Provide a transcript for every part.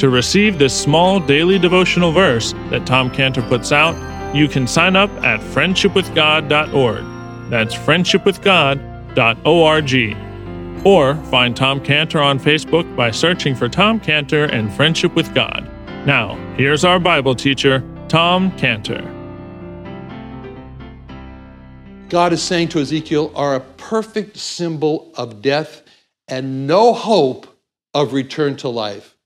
To receive this small daily devotional verse that Tom Cantor puts out, you can sign up at friendshipwithgod.org. That's friendshipwithgod.org. Or find Tom Cantor on Facebook by searching for Tom Cantor and Friendship with God. Now, here's our Bible teacher, Tom Cantor. God is saying to Ezekiel, are a perfect symbol of death and no hope of return to life.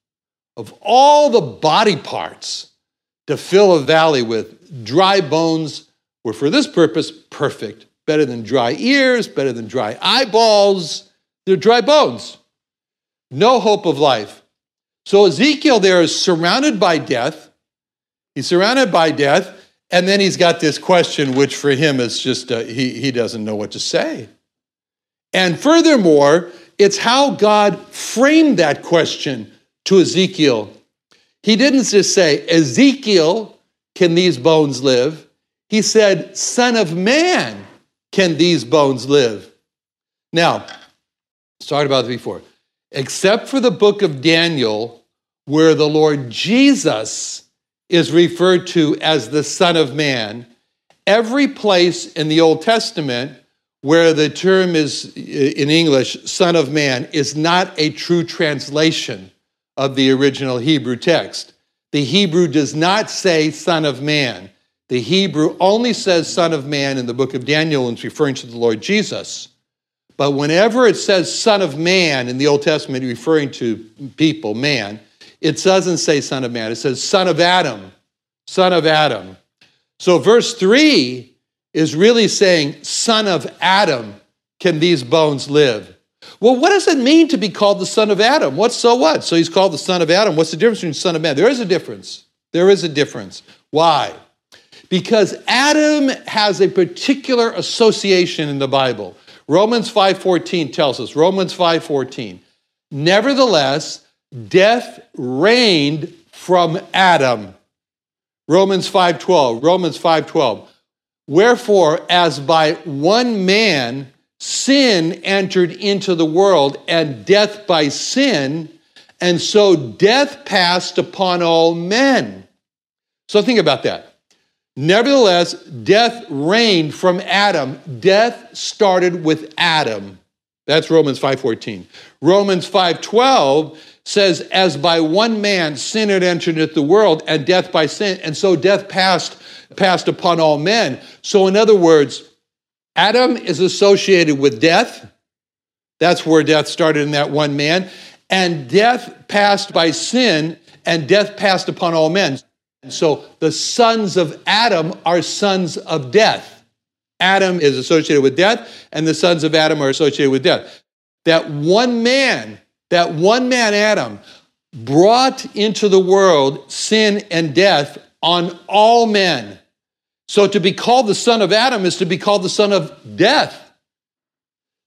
Of all the body parts to fill a valley with, dry bones were for this purpose perfect. Better than dry ears, better than dry eyeballs. They're dry bones. No hope of life. So Ezekiel there is surrounded by death. He's surrounded by death, and then he's got this question, which for him is just, uh, he, he doesn't know what to say. And furthermore, it's how God framed that question to Ezekiel. He didn't just say, Ezekiel, can these bones live? He said, Son of man, can these bones live? Now, talked about this before. Except for the book of Daniel, where the Lord Jesus is referred to as the Son of Man, every place in the Old Testament where the term is in English, Son of Man, is not a true translation of the original Hebrew text. The Hebrew does not say Son of Man. The Hebrew only says Son of Man in the book of Daniel and it's referring to the Lord Jesus. But whenever it says Son of Man in the Old Testament, referring to people, man, it doesn't say Son of Man. It says Son of Adam, Son of Adam. So verse 3 is really saying, Son of Adam, can these bones live? Well, what does it mean to be called the son of Adam? What so what? So he's called the son of Adam. What's the difference between son of man? There is a difference. There is a difference. Why? Because Adam has a particular association in the Bible. Romans 5:14 tells us, Romans 5:14. Nevertheless, death reigned from Adam. Romans 5:12. Romans 5:12. Wherefore as by one man sin entered into the world and death by sin, and so death passed upon all men. So think about that. Nevertheless, death reigned from Adam. Death started with Adam. That's Romans 5:14. Romans 5:12 says, "As by one man sin had entered into the world, and death by sin, and so death passed passed upon all men." So, in other words, Adam is associated with death. That's where death started in that one man. And death passed by sin, and death passed upon all men. So the sons of Adam are sons of death. Adam is associated with death, and the sons of Adam are associated with death. That one man, that one man, Adam, brought into the world sin and death on all men. So to be called the son of Adam is to be called the son of death.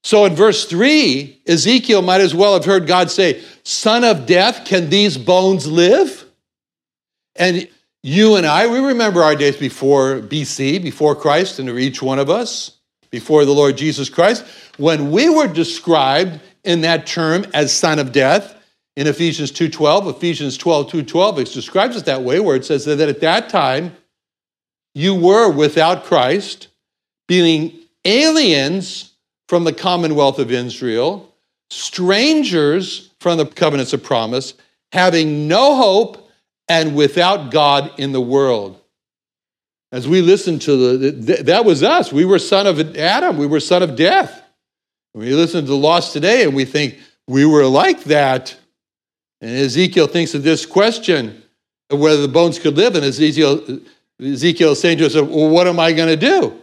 So in verse 3, Ezekiel might as well have heard God say, Son of death, can these bones live? And you and I, we remember our days before BC, before Christ, and each one of us. before the Lord Jesus Christ. When we were described in that term as son of death in Ephesians 2:12, Ephesians 12, 2:12, it describes it that way, where it says that at that time you were without Christ, being aliens from the commonwealth of Israel, strangers from the covenants of promise, having no hope and without God in the world. As we listen to the, that was us. We were son of Adam. We were son of death. We listen to the lost today and we think we were like that. And Ezekiel thinks of this question of whether the bones could live. And Ezekiel, Ezekiel is saying to us, well, what am I going to do?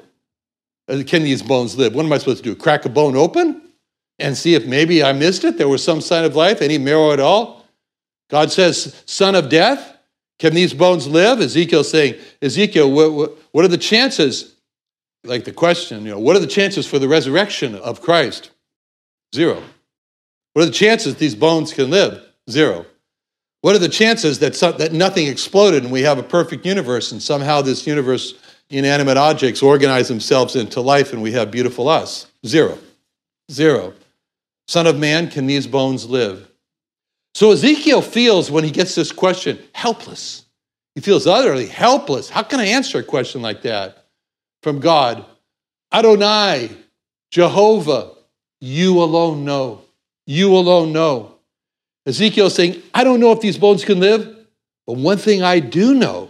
Uh, can these bones live? What am I supposed to do? Crack a bone open and see if maybe I missed it? There was some sign of life, any marrow at all? God says, son of death. Can these bones live? Ezekiel's saying, Ezekiel, what, what, are the chances? Like the question, you know, what are the chances for the resurrection of Christ? Zero. What are the chances these bones can live? Zero. What are the chances that, some, that nothing exploded and we have a perfect universe and somehow this universe, inanimate objects, organize themselves into life and we have beautiful us? Zero. Zero. Son of man, can these bones live? So Ezekiel feels when he gets this question helpless. He feels utterly helpless. How can I answer a question like that from God? Adonai, Jehovah, you alone know. You alone know. Ezekiel saying, I don't know if these bones can live, but one thing I do know,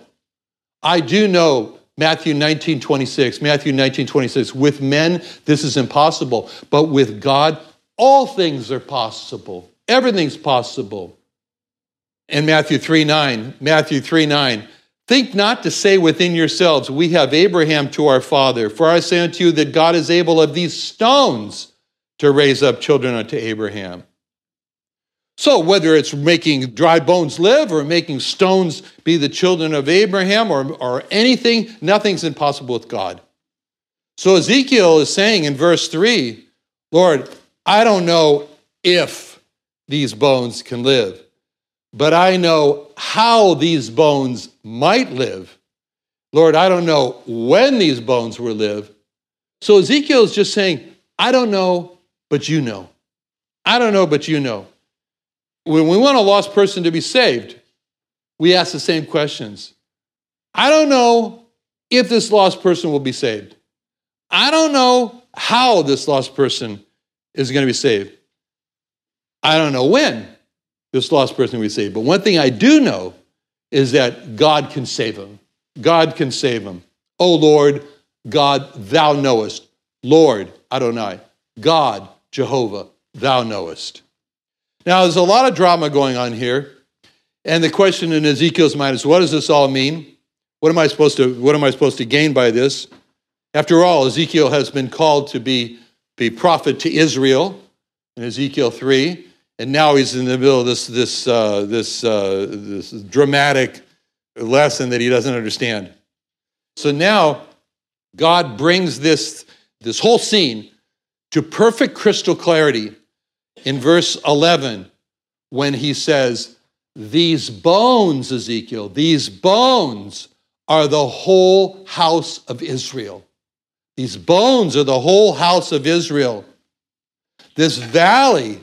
I do know Matthew 19, 26, Matthew 19, 26, with men this is impossible, but with God all things are possible. Everything's possible. And Matthew 3 9, Matthew 3 9, think not to say within yourselves, We have Abraham to our father. For I say unto you that God is able of these stones to raise up children unto Abraham. So, whether it's making dry bones live or making stones be the children of Abraham or, or anything, nothing's impossible with God. So, Ezekiel is saying in verse 3 Lord, I don't know if these bones can live. But I know how these bones might live. Lord, I don't know when these bones will live. So Ezekiel is just saying, I don't know, but you know. I don't know, but you know. When we want a lost person to be saved, we ask the same questions. I don't know if this lost person will be saved. I don't know how this lost person is going to be saved. I don't know when this lost person will be saved. But one thing I do know is that God can save him. God can save him. Oh Lord, God, thou knowest. Lord, Adonai, God, Jehovah, thou knowest. Now, there's a lot of drama going on here. And the question in Ezekiel's mind is what does this all mean? What am I supposed to, what am I supposed to gain by this? After all, Ezekiel has been called to be, be prophet to Israel in Ezekiel 3. And now he's in the middle of this, this, uh, this, uh, this dramatic lesson that he doesn't understand. So now God brings this, this whole scene to perfect crystal clarity in verse 11 when he says, These bones, Ezekiel, these bones are the whole house of Israel. These bones are the whole house of Israel. This valley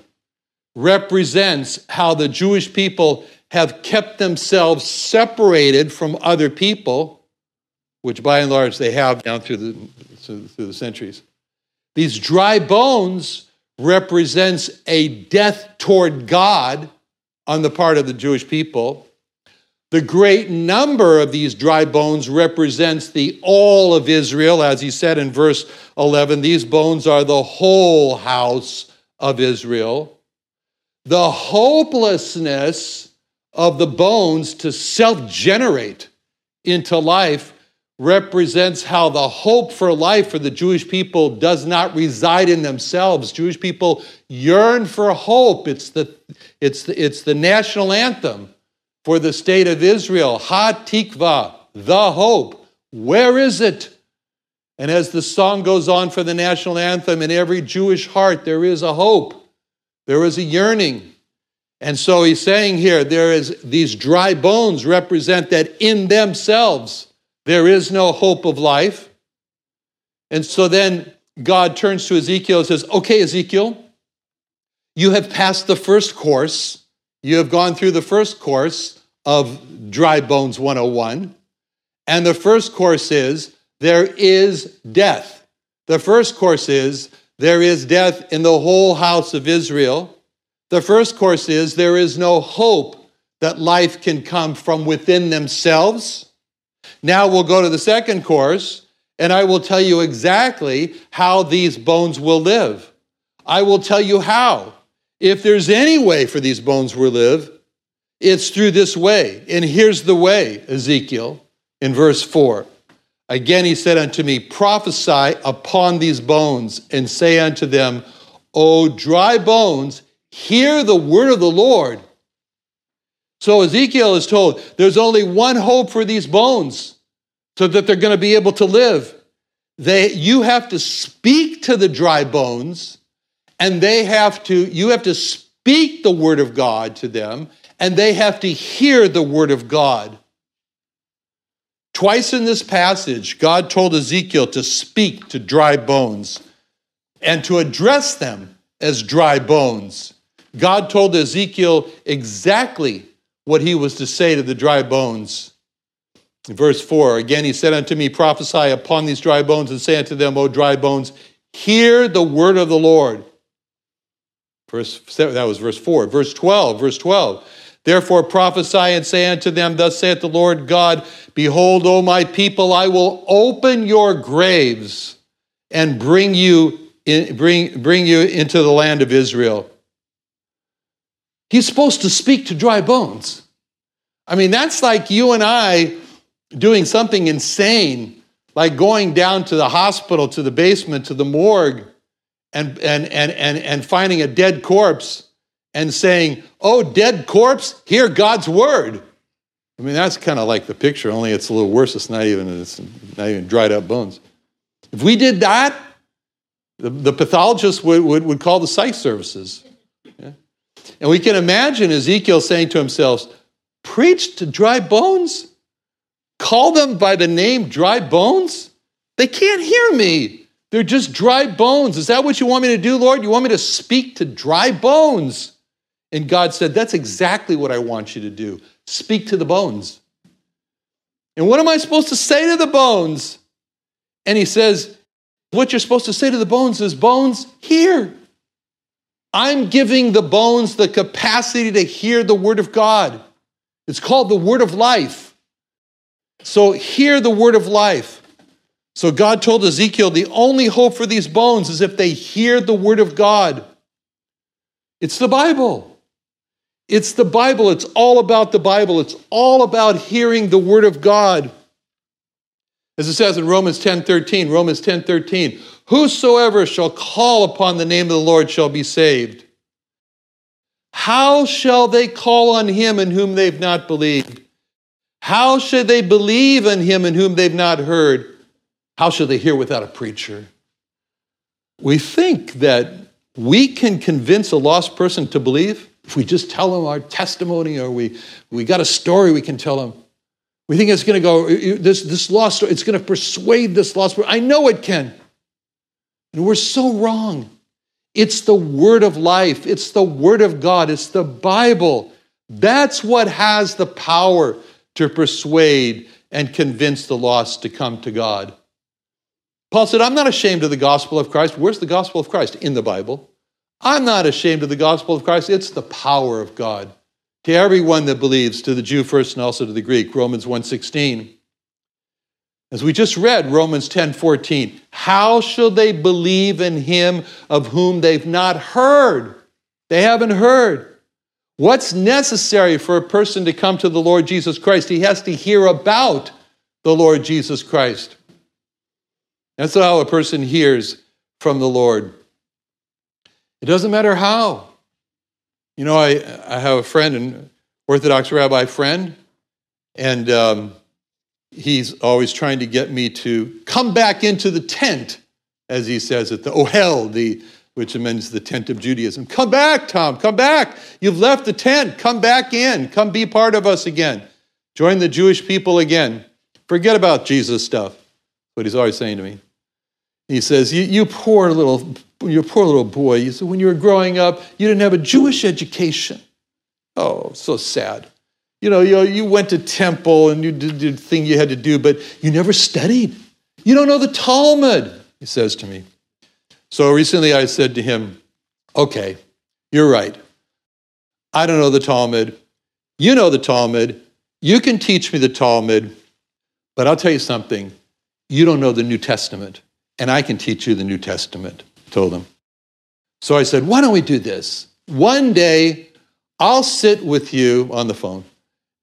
represents how the Jewish people have kept themselves separated from other people, which by and large they have down through the, through the centuries. These dry bones represents a death toward God on the part of the Jewish people. The great number of these dry bones represents the all of Israel, as he said in verse 11. These bones are the whole house of Israel the hopelessness of the bones to self generate into life represents how the hope for life for the Jewish people does not reside in themselves. Jewish people yearn for hope. It's the, it's the, it's the national anthem for the state of Israel. Ha Tikva, the hope. Where is it? And as the song goes on for the national anthem, in every Jewish heart there is a hope. there is a yearning. And so he's saying here, there is these dry bones represent that in themselves there is no hope of life. And so then God turns to Ezekiel and says, Okay, Ezekiel, you have passed the first course. You have gone through the first course of Dry Bones 101. And the first course is there is death. The first course is there is death in the whole house of Israel. The first course is there is no hope that life can come from within themselves. Now we'll go to the second course, and I will tell you exactly how these bones will live. I will tell you how. If there's any way for these bones to live, it's through this way. And here's the way, Ezekiel, in verse 4. Again, he said unto me, Prophesy upon these bones, and say unto them, O dry bones, hear the word of the Lord. So Ezekiel is told there's only one hope for these bones so that they're going to be able to live. They, you have to speak to the dry bones, and they have to, you have to speak the word of God to them, and they have to hear the word of God. Twice in this passage, God told Ezekiel to speak to dry bones and to address them as dry bones. God told Ezekiel exactly what he was to say to the dry bones. In verse 4, again, he said unto me, Prophesy upon these dry bones and say unto them, O dry bones, hear the word of the Lord. Verse, that was verse 4. Verse 12, verse 12. Therefore prophesy and say unto them, Thus saith the Lord God, Behold, O my people, I will open your graves and bring you, in, bring, bring you into the land of Israel. He's supposed to speak to dry bones. I mean, that's like you and I doing something insane, like going down to the hospital, to the basement, to the morgue, and, and, and, and, and finding a dead corpse and saying, Oh, dead corpse, hear God's word. I mean, that's kind of like the picture, only it's a little worse. It's not even, it's not even dried up bones. If we did that, the, the pathologist would, would, would call the psych services. And we can imagine Ezekiel saying to himself, Preach to dry bones? Call them by the name dry bones? They can't hear me. They're just dry bones. Is that what you want me to do, Lord? You want me to speak to dry bones? And God said, That's exactly what I want you to do. Speak to the bones. And what am I supposed to say to the bones? And he says, What you're supposed to say to the bones is, Bones, hear. I'm giving the bones the capacity to hear the word of God. It's called the word of life. So hear the word of life. So God told Ezekiel the only hope for these bones is if they hear the word of God. It's the Bible. It's the Bible. It's all about the Bible. It's all about hearing the word of God. As it says in Romans 10:13, Romans 10:13, whosoever shall call upon the name of the Lord shall be saved. How shall they call on him in whom they've not believed? How should they believe in him in whom they've not heard? How shall they hear without a preacher? We think that we can convince a lost person to believe if we just tell them our testimony or we, we got a story we can tell them. We think it's going to go, this, this lost it's going to persuade this lost. I know it can. And we're so wrong. It's the word of life, it's the word of God, it's the Bible. That's what has the power to persuade and convince the lost to come to God. Paul said, I'm not ashamed of the gospel of Christ. Where's the gospel of Christ? In the Bible. I'm not ashamed of the gospel of Christ. It's the power of God to everyone that believes, to the Jew first and also to the Greek. Romans 1:16. As we just read, Romans 10:14. How shall they believe in him of whom they've not heard? They haven't heard. What's necessary for a person to come to the Lord Jesus Christ? He has to hear about the Lord Jesus Christ. That's how a person hears from the Lord. It doesn't matter how. You know, I, I have a friend, an Orthodox rabbi friend, and um, he's always trying to get me to come back into the tent, as he says it, the ohel, the, which means the tent of Judaism. Come back, Tom, come back. You've left the tent. Come back in. Come be part of us again. Join the Jewish people again. Forget about Jesus stuff what he's always saying to me. He says, you, you poor little, you poor little boy. You said, when you were growing up, you didn't have a Jewish education. Oh, so sad. You know, you, you went to temple and you did the thing you had to do, but you never studied. You don't know the Talmud, he says to me. So recently I said to him, Okay, you're right. I don't know the Talmud. You know the Talmud. You can teach me the Talmud, but I'll tell you something. You don't know the New Testament, and I can teach you the New Testament, told him. So I said, Why don't we do this? One day, I'll sit with you on the phone,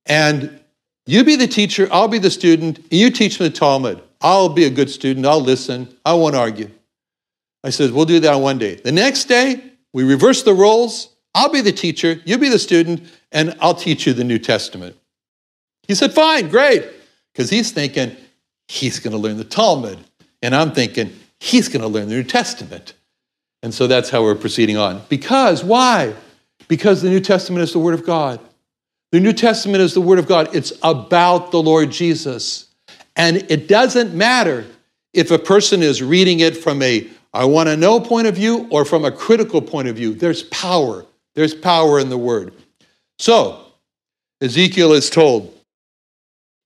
and you be the teacher, I'll be the student, you teach me the Talmud. I'll be a good student, I'll listen, I won't argue. I said, We'll do that one day. The next day, we reverse the roles. I'll be the teacher, you be the student, and I'll teach you the New Testament. He said, Fine, great. Because he's thinking he's going to learn the Talmud. And I'm thinking he's going to learn the New Testament. And so that's how we're proceeding on. Because, why? Because the New Testament is the Word of God. The New Testament is the Word of God. It's about the Lord Jesus. And it doesn't matter if a person is reading it from a I want to know point of view or from a critical point of view. There's power. There's power in the word. So, Ezekiel is told,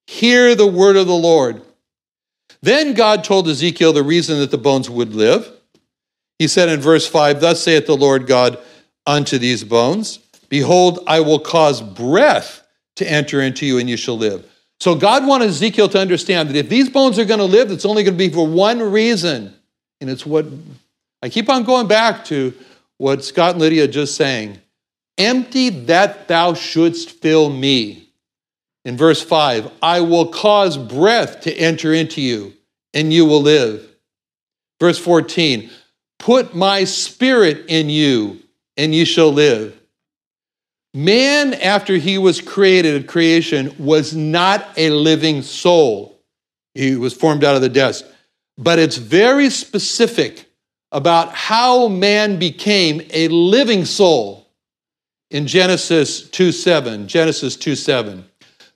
Hear the word of the Lord. Then God told Ezekiel the reason that the bones would live. He said in verse 5, Thus saith the Lord God unto these bones, Behold, I will cause breath to enter into you, and you shall live. So God wanted Ezekiel to understand that if these bones are going to live, it's only going to be for one reason and it's what I keep on going back to what Scott and Lydia just saying. Empty that thou shouldst fill me. In verse 5, I will cause breath to enter into you, and you will live. Verse 14, put my spirit in you, and you shall live. Man, after he was created at creation, was not a living soul. He was formed out of the dust but it's very specific about how man became a living soul in Genesis 2 7. Genesis 2 7.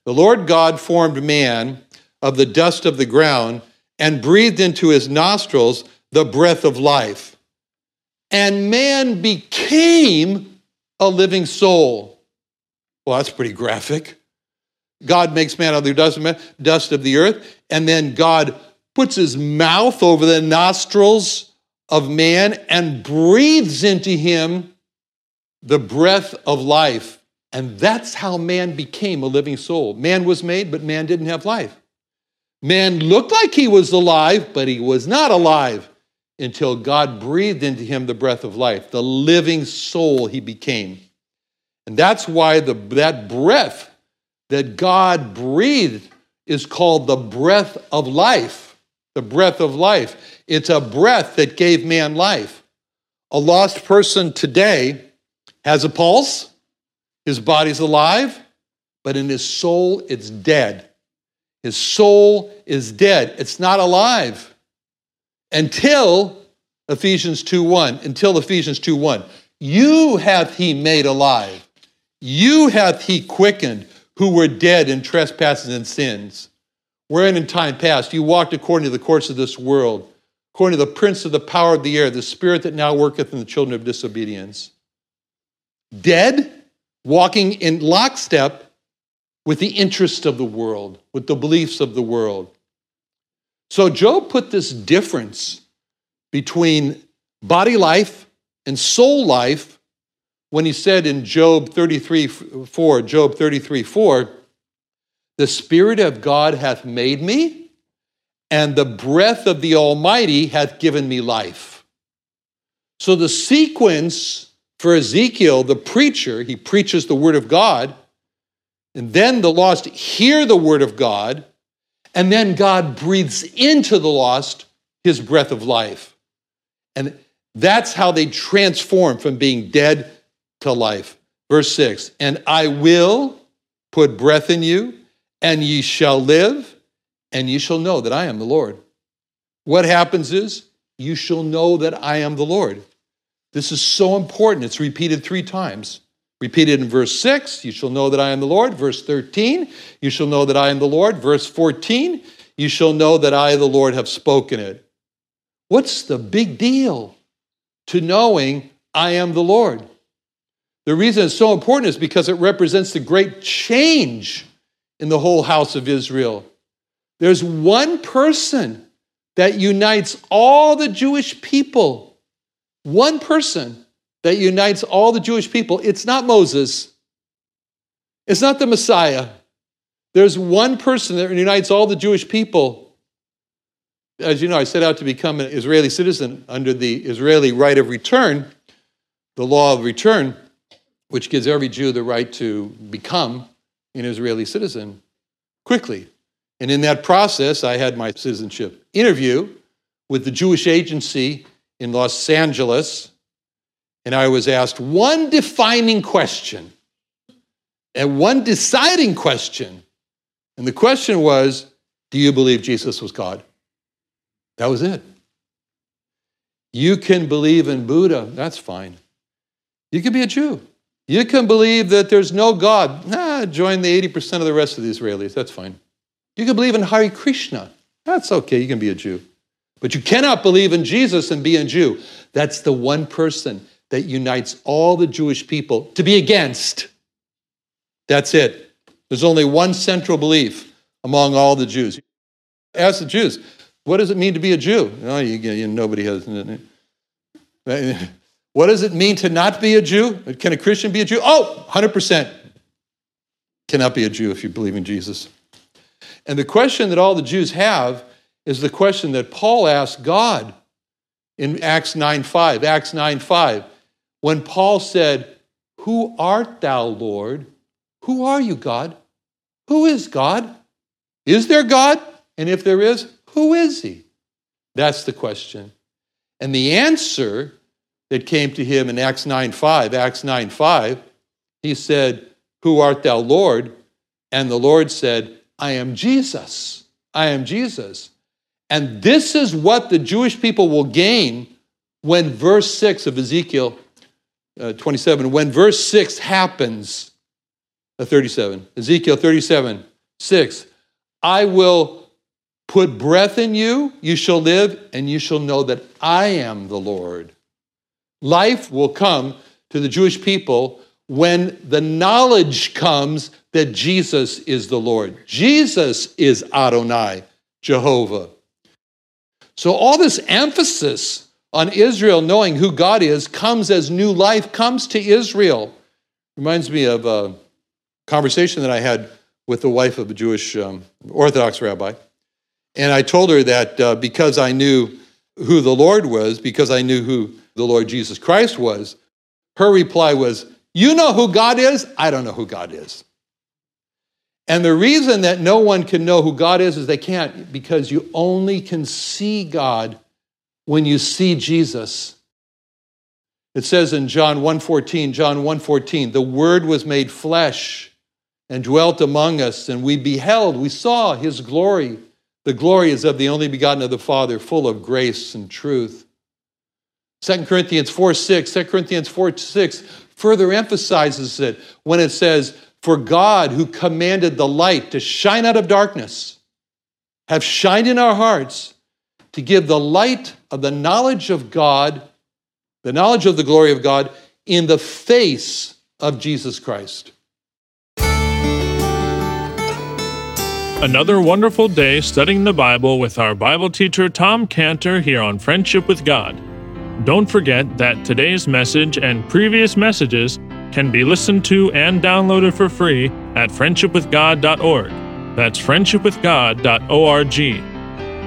The Lord God formed man of the dust of the ground and breathed into his nostrils the breath of life. And man became a living soul. Well, that's pretty graphic. God makes man out of the dust of the earth, and then God puts his mouth over the nostrils of man and breathes into him the breath of life. And that's how man became a living soul. Man was made, but man didn't have life. Man looked like he was alive, but he was not alive until God breathed into him the breath of life, the living soul he became. And that's why the, that breath that God breathed is called the breath of life the breath of life. It's a breath that gave man life. A lost person today has a pulse, his body's alive, but in his soul, it's dead. His soul is dead. It's not alive until Ephesians 2:1, until Ephesians 2:1. You hath he made alive. You hath he quickened who were dead in trespasses and sins wherein in time past you walked according to the course of this world, according to the prince of the power of the air, the spirit that now worketh in the children of disobedience. Dead, walking in lockstep with the interests of the world, with the beliefs of the world. So Job put this difference between body life and soul life when he said in Job 33 4, Job 33 4, the Spirit of God hath made me, and the breath of the Almighty hath given me life. So the sequence for Ezekiel, the preacher, he preaches the Word of God, and then the lost hear the Word of God, and then God breathes into the lost his breath of life. And that's how they transform from being dead to life. Verse 6 And I will put breath in you and ye shall live, and ye shall know that I am the Lord. What happens is, you shall know that I am the Lord. This is so important. It's repeated three times. Repeated in verse 6, you shall know that I am the Lord. Verse 13, you shall know that I am the Lord. Verse 14, you shall know that I, the Lord, have spoken it. What's the big deal to knowing I am the Lord? The reason it's so important is because it represents the great change in the whole house of Israel. There's one person that unites all the Jewish people. One person that unites all the Jewish people. It's not Moses, it's not the Messiah. There's one person that unites all the Jewish people. As you know, I set out to become an Israeli citizen under the Israeli right of return, the law of return, which gives every Jew the right to become an Israeli citizen quickly. And in that process, I had my citizenship interview with the Jewish agency in Los Angeles, and I was asked one defining question and one deciding question. And the question was Do you believe Jesus was God? That was it. You can believe in Buddha, that's fine. You can be a Jew. You can believe that there's no God. Nah, join the 80% of the rest of the Israelis, that's fine. You can believe in Hare Krishna. That's okay, you can be a Jew. But you cannot believe in Jesus and be a Jew. That's the one person that unites all the Jewish people to be against. That's it. There's only one central belief among all the Jews. Ask the Jews, what does it mean to be a Jew? Oh, you, you, nobody has. What does it mean to not be a Jew? Can a Christian be a Jew? Oh, 100% cannot be a Jew if you believe in Jesus. And the question that all the Jews have is the question that Paul asked God in Acts 9:5. Acts 9:5. When Paul said, "Who art thou, Lord?" Who are you, God? Who is God? Is there God? And if there is, who is he? That's the question. And the answer that came to him in Acts 9:5, Acts 9:5, he said, "Who art thou, Lord?" And the Lord said, I am Jesus. I am Jesus. And this is what the Jewish people will gain when verse 6 of Ezekiel uh, 27, when verse 6 happens, uh, 37, Ezekiel 37, 6, I will put breath in you, you shall live, and you shall know that I am the Lord. Life will come to the Jewish people when the knowledge comes that Jesus is the Lord. Jesus is Adonai, Jehovah. So, all this emphasis on Israel knowing who God is comes as new life comes to Israel. Reminds me of a conversation that I had with the wife of a Jewish um, Orthodox rabbi. And I told her that uh, because I knew who the Lord was, because I knew who the Lord Jesus Christ was, her reply was, You know who God is? I don't know who God is. And the reason that no one can know who God is is they can't because you only can see God when you see Jesus. It says in John 1:14, John 1:14, the word was made flesh and dwelt among us and we beheld, we saw his glory. The glory is of the only begotten of the Father, full of grace and truth. 2 Corinthians 4 6, 2 Corinthians 4 6 further emphasizes it when it says, for God, who commanded the light to shine out of darkness, have shined in our hearts to give the light of the knowledge of God, the knowledge of the glory of God, in the face of Jesus Christ. Another wonderful day studying the Bible with our Bible teacher Tom Cantor here on Friendship with God. Don't forget that today's message and previous messages can be listened to and downloaded for free at friendshipwithgod.org. That's friendshipwithgod.org.